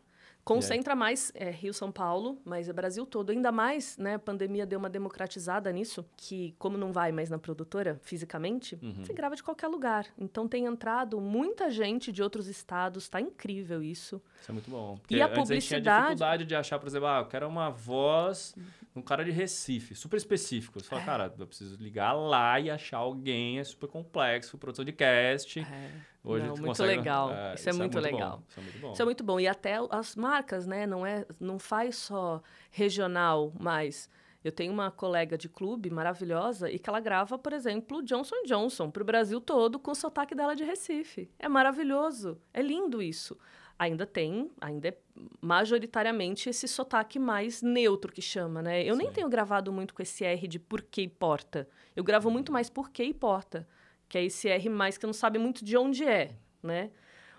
Concentra mais é, Rio, São Paulo, mas é Brasil todo. Ainda mais, né? A pandemia deu uma democratizada nisso, que como não vai mais na produtora fisicamente, uhum. você grava de qualquer lugar. Então tem entrado muita gente de outros estados, tá incrível isso. Isso é muito bom. E a publicidade. A dificuldade de achar, por exemplo, ah, eu quero uma voz um cara de Recife, super específico. Você fala, é. cara, eu preciso ligar lá e achar alguém, é super complexo, produção de cast. É. Hoje não, muito consegue... legal. É, isso, é, muito, é muito legal. Isso é muito bom. Isso é muito bom. E até as marcas, né? Não, é, não faz só regional, mas eu tenho uma colega de clube maravilhosa e que ela grava, por exemplo, Johnson Johnson para o Brasil todo com o sotaque dela de Recife. É maravilhoso. É lindo isso ainda tem, ainda é majoritariamente esse sotaque mais neutro que chama, né? Eu Sim. nem tenho gravado muito com esse R de por que importa. Eu gravo muito mais por que importa, que é esse R mais que não sabe muito de onde é, né?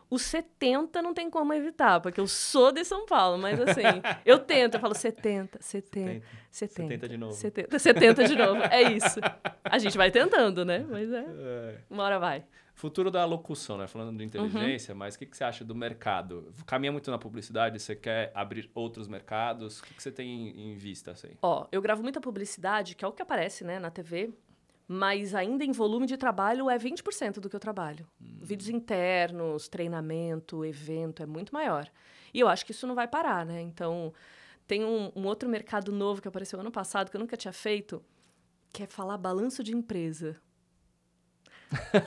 O 70 não tem como evitar, porque eu sou de São Paulo, mas assim, eu tento, eu falo 70, 70, 70. 70 de novo. 70, 70 de novo, é isso. A gente vai tentando, né? Mas é, é. uma hora vai. Futuro da locução, né? Falando de inteligência, uhum. mas o que, que você acha do mercado? Caminha muito na publicidade, você quer abrir outros mercados? O que, que você tem em vista, assim? Ó, eu gravo muita publicidade, que é o que aparece, né, na TV, mas ainda em volume de trabalho é 20% do que eu trabalho. Hum. Vídeos internos, treinamento, evento, é muito maior. E eu acho que isso não vai parar, né? Então, tem um, um outro mercado novo que apareceu ano passado, que eu nunca tinha feito, que é falar balanço de empresa.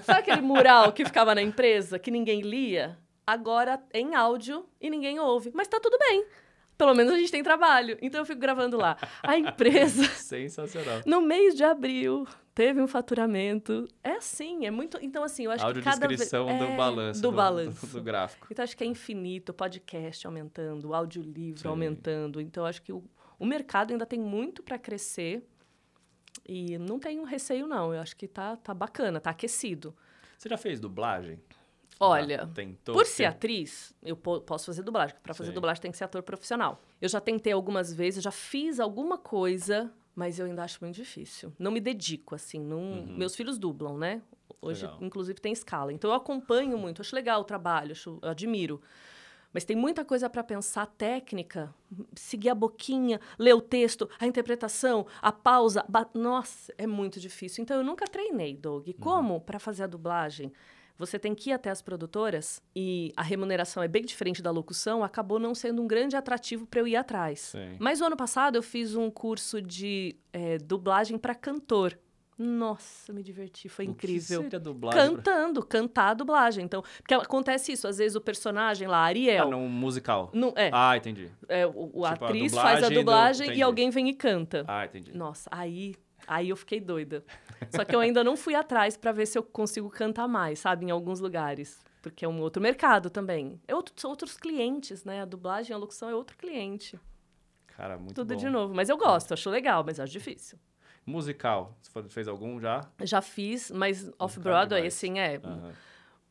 Sabe aquele mural que ficava na empresa, que ninguém lia? Agora é em áudio e ninguém ouve. Mas tá tudo bem. Pelo menos a gente tem trabalho. Então eu fico gravando lá. A empresa. Sensacional. No mês de abril, teve um faturamento. É assim, é muito. Então, assim, eu acho que cada vez. Audiodescrição É, do balanço. Do balanço. Do, do gráfico. Então, acho que é infinito, podcast aumentando, o audiolivro Sim. aumentando. Então, acho que o, o mercado ainda tem muito para crescer. E não tenho receio, não. Eu acho que tá, tá bacana, tá aquecido. Você já fez dublagem? Olha, tentou? Por ser atriz, eu po- posso fazer dublagem. Para fazer Sim. dublagem tem que ser ator profissional. Eu já tentei algumas vezes, já fiz alguma coisa, mas eu ainda acho muito difícil. Não me dedico, assim. Não... Meus filhos dublam, né? Hoje, Legal. inclusive, tem escala. Então, eu acompanho muito. Acho legal o trabalho, acho, eu admiro. Mas tem muita coisa para pensar técnica, seguir a boquinha, ler o texto, a interpretação, a pausa. Nossa, é muito difícil. Então eu nunca treinei, Doug. E Como para fazer a dublagem? Você tem que ir até as produtoras e a remuneração é bem diferente da locução, acabou não sendo um grande atrativo para eu ir atrás. Sim. Mas o ano passado eu fiz um curso de eh, dublagem para cantor. Nossa, me diverti, foi O que incrível. seria dublagem? Cantando, cantar a dublagem. Então, porque acontece isso, às vezes o personagem lá, Ah, Ariel, num musical. não, é, Ah, entendi. é, o, o Tipo, a atriz faz a dublagem do- e alguém vem e canta. Ah, entendi. Nossa, aí, aí eu fiquei doida. Só que eu ainda não fui atrás para ver se eu consigo cantar mais, sabe, em alguns lugares. Porque é um outro mercado também. É outro, são outros clientes, né? A dublagem, a locução é outro cliente. Cara, muito Tudo bom. de novo. Mas eu gosto, acho legal, mas acho difícil. Musical. Você fez algum já? Já fiz, mas off-Broadway, assim, é. Aham.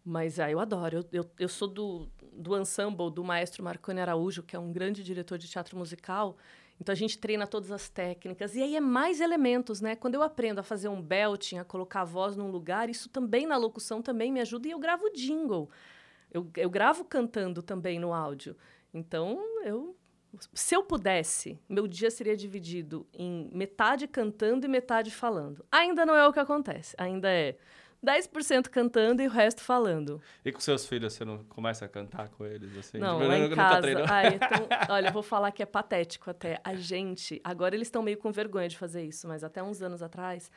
Mas ah, eu adoro. Eu, eu, eu sou do, do ensemble do maestro Marconi Araújo, que é um grande diretor de teatro musical. Então a gente treina todas as técnicas. E aí é mais elementos, né? Quando eu aprendo a fazer um belting, a colocar a voz num lugar, isso também na locução também me ajuda. E eu gravo jingle. Eu, eu gravo cantando também no áudio. Então, eu. Se eu pudesse, meu dia seria dividido em metade cantando e metade falando. Ainda não é o que acontece. Ainda é 10% cantando e o resto falando. E com seus filhos, você não começa a cantar com eles assim? Não, Tipo, lá em casa. Ai, então, olha, eu vou falar que é patético até. A gente, agora eles estão meio com vergonha de fazer isso, mas até uns anos atrás,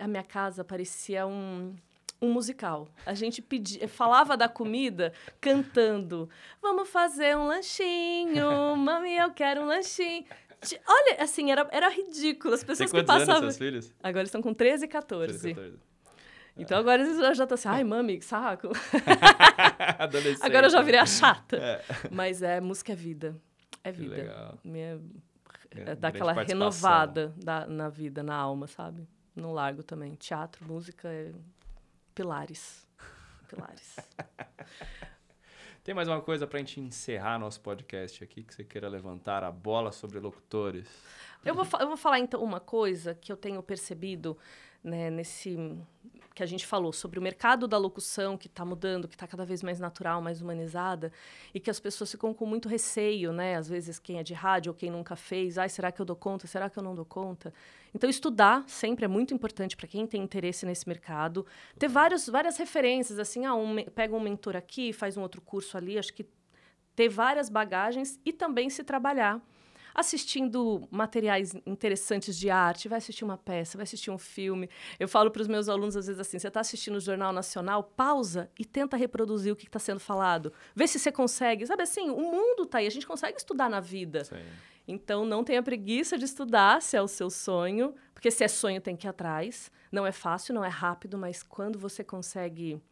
a minha casa parecia um, um musical. A gente pedia, falava da comida cantando. Vamos fazer um lanchinho, mami, eu quero um lanchinho. Olha, assim, era, era ridículo. As Tem pessoas que quantos anos passavam. seus filhos? Agora eles estão com 13 e 14. 13, 14. Então agora eles já estão assim, ai, mami, que saco. Agora eu já virei a chata. É. Mas é música é vida. É Que vida. legal. Minha, é, grande dá aquela renovada da, na vida, na alma, sabe? Não largo também. Teatro, música é pilares. Pilares. Tem mais uma coisa pra gente encerrar nosso podcast aqui, que você queira levantar a bola sobre locutores? Eu vou, eu vou falar então uma coisa que eu tenho percebido né, nesse que a gente falou sobre o mercado da locução que está mudando, que está cada vez mais natural, mais humanizada, e que as pessoas ficam com muito receio, né? Às vezes quem é de rádio ou quem nunca fez, ai, será que eu dou conta? Será que eu não dou conta? Então estudar sempre é muito importante para quem tem interesse nesse mercado. Ter vários, várias referências, assim, ah, um, pega um mentor aqui, faz um outro curso ali, acho que ter várias bagagens e também se trabalhar assistindo materiais interessantes de arte, vai assistir uma peça, vai assistir um filme. Eu falo para os meus alunos às vezes assim: você está assistindo o Jornal Nacional, pausa e tenta reproduzir o que está sendo falado. Vê se você consegue. Sabe assim, o mundo está aí, a gente consegue estudar na vida. Sim. Então, não tenha preguiça de estudar se é o seu sonho, porque se é sonho tem que ir atrás. Não é fácil, não é rápido, mas quando você consegue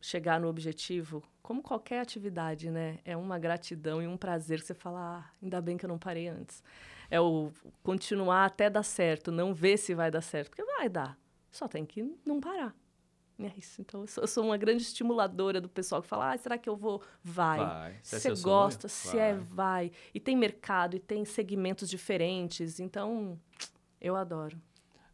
chegar no objetivo, como qualquer atividade, né? É uma gratidão e um prazer que você fala, ah, ainda bem que eu não parei antes. É o continuar até dar certo, não ver se vai dar certo, porque vai dar. Só tem que não parar. É isso. Então, eu sou, eu sou uma grande estimuladora do pessoal que fala, ah, será que eu vou? Vai. Vai. Se é você sonho, gosta, se é, vai. vai. E tem mercado, e tem segmentos diferentes. Então, eu adoro.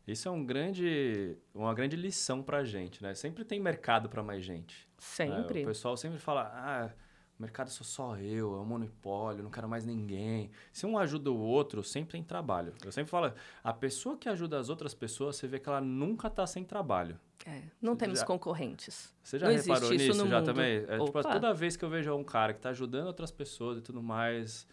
Isso é um grande, uma grande lição pra gente, né? Sempre tem mercado pra mais gente. né? Sempre. O pessoal sempre fala, ah, o mercado sou só eu, é um monopólio, não quero mais ninguém. Se um ajuda o outro, sempre tem trabalho. Eu sempre falo, a pessoa que ajuda as outras pessoas, você vê que ela nunca tá sem trabalho. É, não Você temos já- concorrentes. Você já Não reparou isso nisso já mundo. também? É, tipo, toda vez que eu vejo um cara que tá ajudando outras pessoas e tudo mais,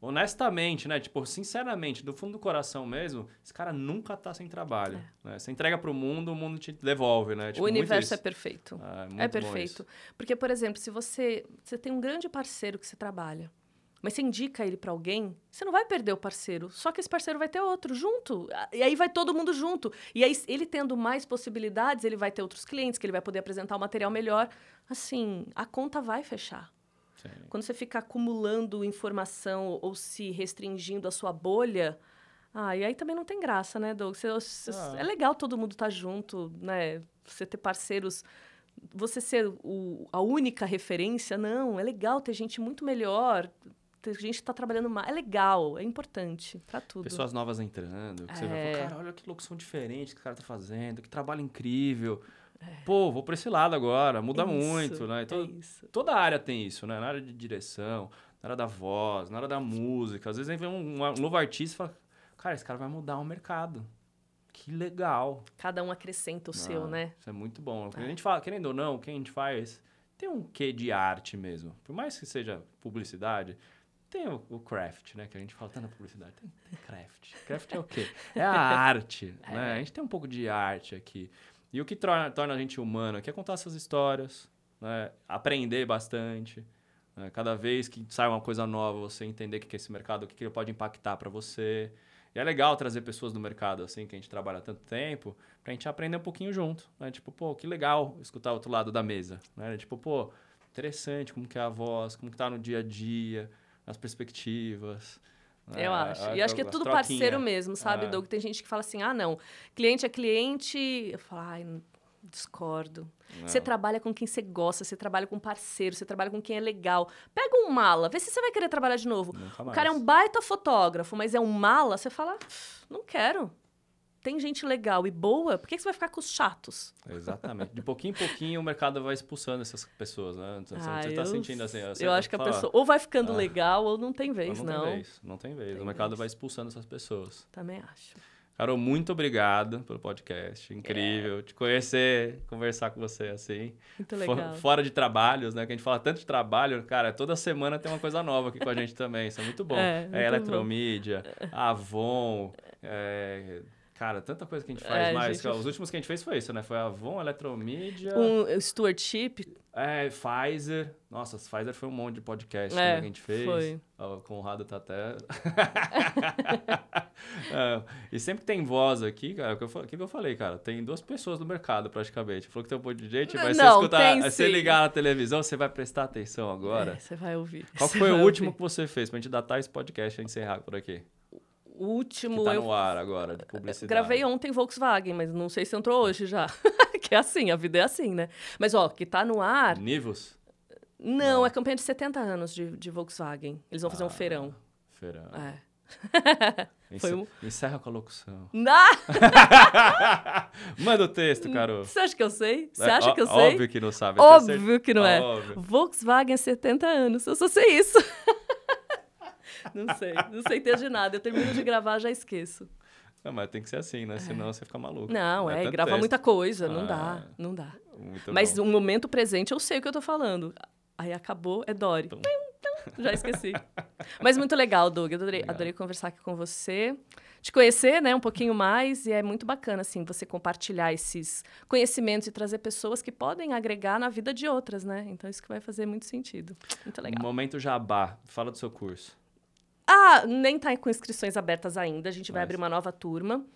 honestamente, né? Tipo, sinceramente, do fundo do coração mesmo, esse cara nunca tá sem trabalho. Né? Você entrega pro mundo, o mundo te devolve, né? Tipo, o universo é perfeito. Ah, é bom perfeito. Porque, por exemplo, se você, você tem um grande parceiro que você trabalha, Mas você indica ele para alguém, você não vai perder o parceiro, só que esse parceiro vai ter outro junto. E aí vai todo mundo junto. E aí ele tendo mais possibilidades, ele vai ter outros clientes que ele vai poder apresentar o um material melhor. Assim, a conta vai fechar. Sim. Quando você fica acumulando informação ou se restringindo a sua bolha, ah, e aí também não tem graça, né, Doug? Você, você, ah. É legal todo mundo estar tá junto, né? Você ter parceiros você ser o, a única referência, não. É legal ter gente muito melhor, ter gente que está trabalhando mais. É legal, é importante para tudo. Pessoas novas entrando, que é. você vai falar, cara, olha que locução diferente que o cara tá fazendo, que trabalho incrível. Pô, vou para esse lado agora, muda isso, muito, né? Todo, é toda área tem isso, né? Na área de direção, na área da voz, na área da música. Às vezes vem um, um novo artista e fala, cara, esse cara vai mudar o mercado. Que legal. Cada um acrescenta o Não, seu, né? Isso é muito bom. É. A gente fala, querendo ou não, o que a gente faz tem um quê de arte mesmo. Por mais que seja publicidade, tem o, o craft, né? Que a gente fala tanto na publicidade. Tem, tem craft. Craft é o quê? É a arte, é. né? A gente tem um pouco de arte aqui. E o que torna, torna a gente humano aqui é contar essas histórias, né? aprender bastante. Né? Cada vez que sai uma coisa nova, você entender o que é esse mercado, o que ele pode impactar para você. E é legal trazer pessoas do mercado, assim, que a gente trabalha há tanto tempo, pra gente aprender um pouquinho junto, né? Tipo, pô, que legal escutar o outro lado da mesa, né? Tipo, pô, interessante como que é a voz, como que tá no dia a dia, as perspectivas. Né? Eu acho. A, a, e acho que é tudo parceiro mesmo, sabe, é. Doug? Tem gente que fala assim, ah, não, cliente é cliente. Eu falo, ai, discordo. Não. Você trabalha com quem você gosta, você trabalha com parceiro, você trabalha com quem é legal. Pega um mala, vê se você vai querer trabalhar de novo. O cara é um baita fotógrafo, mas é um mala, você fala, não quero. Tem gente legal e boa, por que você vai ficar com os chatos? Exatamente. De pouquinho em pouquinho o mercado vai expulsando essas pessoas, né? Então, ah, você está sentindo assim. eu acho que a pessoa ou vai ficando ah, legal ou não tem vez, não. Não tem vez, não tem vez. Tem o mercado vez. vai expulsando essas pessoas. Também acho. Carol, muito obrigado pelo podcast. Incrível é. te conhecer, conversar com você assim. Muito legal. Fora de trabalhos, né? Que a gente fala tanto de trabalho, cara, toda semana tem uma coisa nova aqui com a gente também. Isso é muito bom. É, é Eletromídia, Avon, é, Cara, tanta coisa que a gente faz é, mais. Gente... Os últimos que a gente fez foi isso, né? Foi a Avon, Eletromídia. Um stewardship. É, Pfizer. Nossa, Pfizer foi um monte de podcast é, que a gente fez. Foi. O Conrado tá até. é, e sempre tem voz aqui, cara. O que, eu, o que eu falei, cara? Tem duas pessoas no mercado, praticamente. Falou que tem um monte de gente, mas Não, você escutar. Você ligar na televisão, você vai prestar atenção agora. É, você vai ouvir. Qual foi o último ouvir. que você fez pra gente datar esse podcast e encerrar por aqui? Último. Que tá no ar agora, de publicidade. Gravei ontem Volkswagen, mas não sei se entrou hoje já. que é assim, a vida é assim, né? Mas, ó, que tá no ar. Nivus? Não, não. é campanha de 70 anos de, de Volkswagen. Eles vão ah, fazer um ah, feirão. Feirão. É. Foi um... Encerra com a locução. Não! Manda o texto, Carol. Você acha que eu sei? Você é, acha que eu sei? Óbvio que não sabe. Óbvio que não é. Óbvio. Volkswagen 70 anos. Eu só sei isso. Não sei, não sei ter de nada. Eu termino de gravar, já esqueço. Não, mas tem que ser assim, né? Senão você fica maluco. Não, é, é grava texto. muita coisa, não ah, dá, não dá. Mas bom. no momento presente eu sei o que eu tô falando. Aí acabou, é Dory. Já esqueci. Mas muito legal, Doug. Adorei, legal. adorei conversar aqui com você. Te conhecer, né, um pouquinho mais. E é muito bacana, assim, você compartilhar esses conhecimentos e trazer pessoas que podem agregar na vida de outras, né? Então, isso que vai fazer muito sentido. Muito legal. Momento jabá. Fala do seu curso. Ah, nem tá com inscrições abertas ainda. A gente vai Mas... abrir uma nova turma.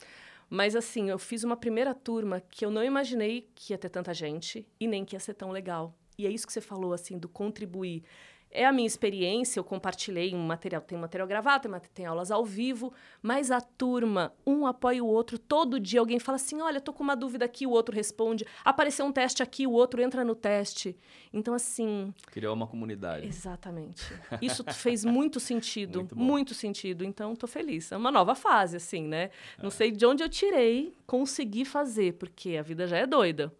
Mas assim, eu fiz uma primeira turma que eu não imaginei que ia ter tanta gente e nem que ia ser tão legal. E é isso que você falou, assim, do contribuir. É a minha experiência, eu compartilhei um material, tem material gravado, tem, tem aulas ao vivo, mas a turma, um apoia o outro, todo dia alguém fala assim, olha, tô com uma dúvida aqui, o outro responde, apareceu um teste aqui, o outro entra no teste. Então, assim... Criou uma comunidade. Exatamente. Isso fez muito sentido, muito, muito, sentido, então tô feliz. É uma nova fase, assim, né? É. Não sei de onde eu tirei, consegui fazer, porque a vida já é doida.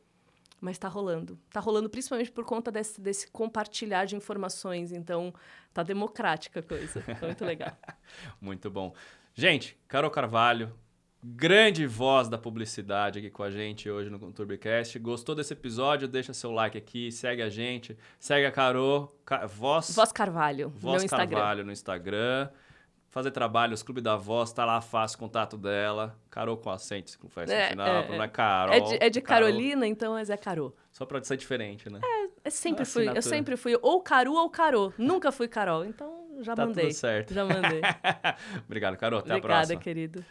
Mas está rolando. Está rolando principalmente por conta desse, desse compartilhar de informações. Então, tá democrática a coisa. Muito legal. Muito bom. Gente, Carol Carvalho, grande voz da publicidade aqui com a gente hoje no Conturbicast. Gostou desse episódio? Deixa seu like aqui, segue a gente, segue a Carol, Voz, voz Carvalho, Voz no Carvalho Instagram. no Instagram fazer trabalhos, Clube da Voz, tá lá fácil contato dela. Carol com acento, com faz é, final, é, não é Carol. É de, é de Carolina, então é Zé Carol. Só ser diferente, né? É, eu sempre fui, eu sempre fui ou Caru ou Carol. Nunca fui Carol, então já tá mandei. tudo certo. Já mandei. Obrigado, Carol. Até a Obrigada, próxima. querido.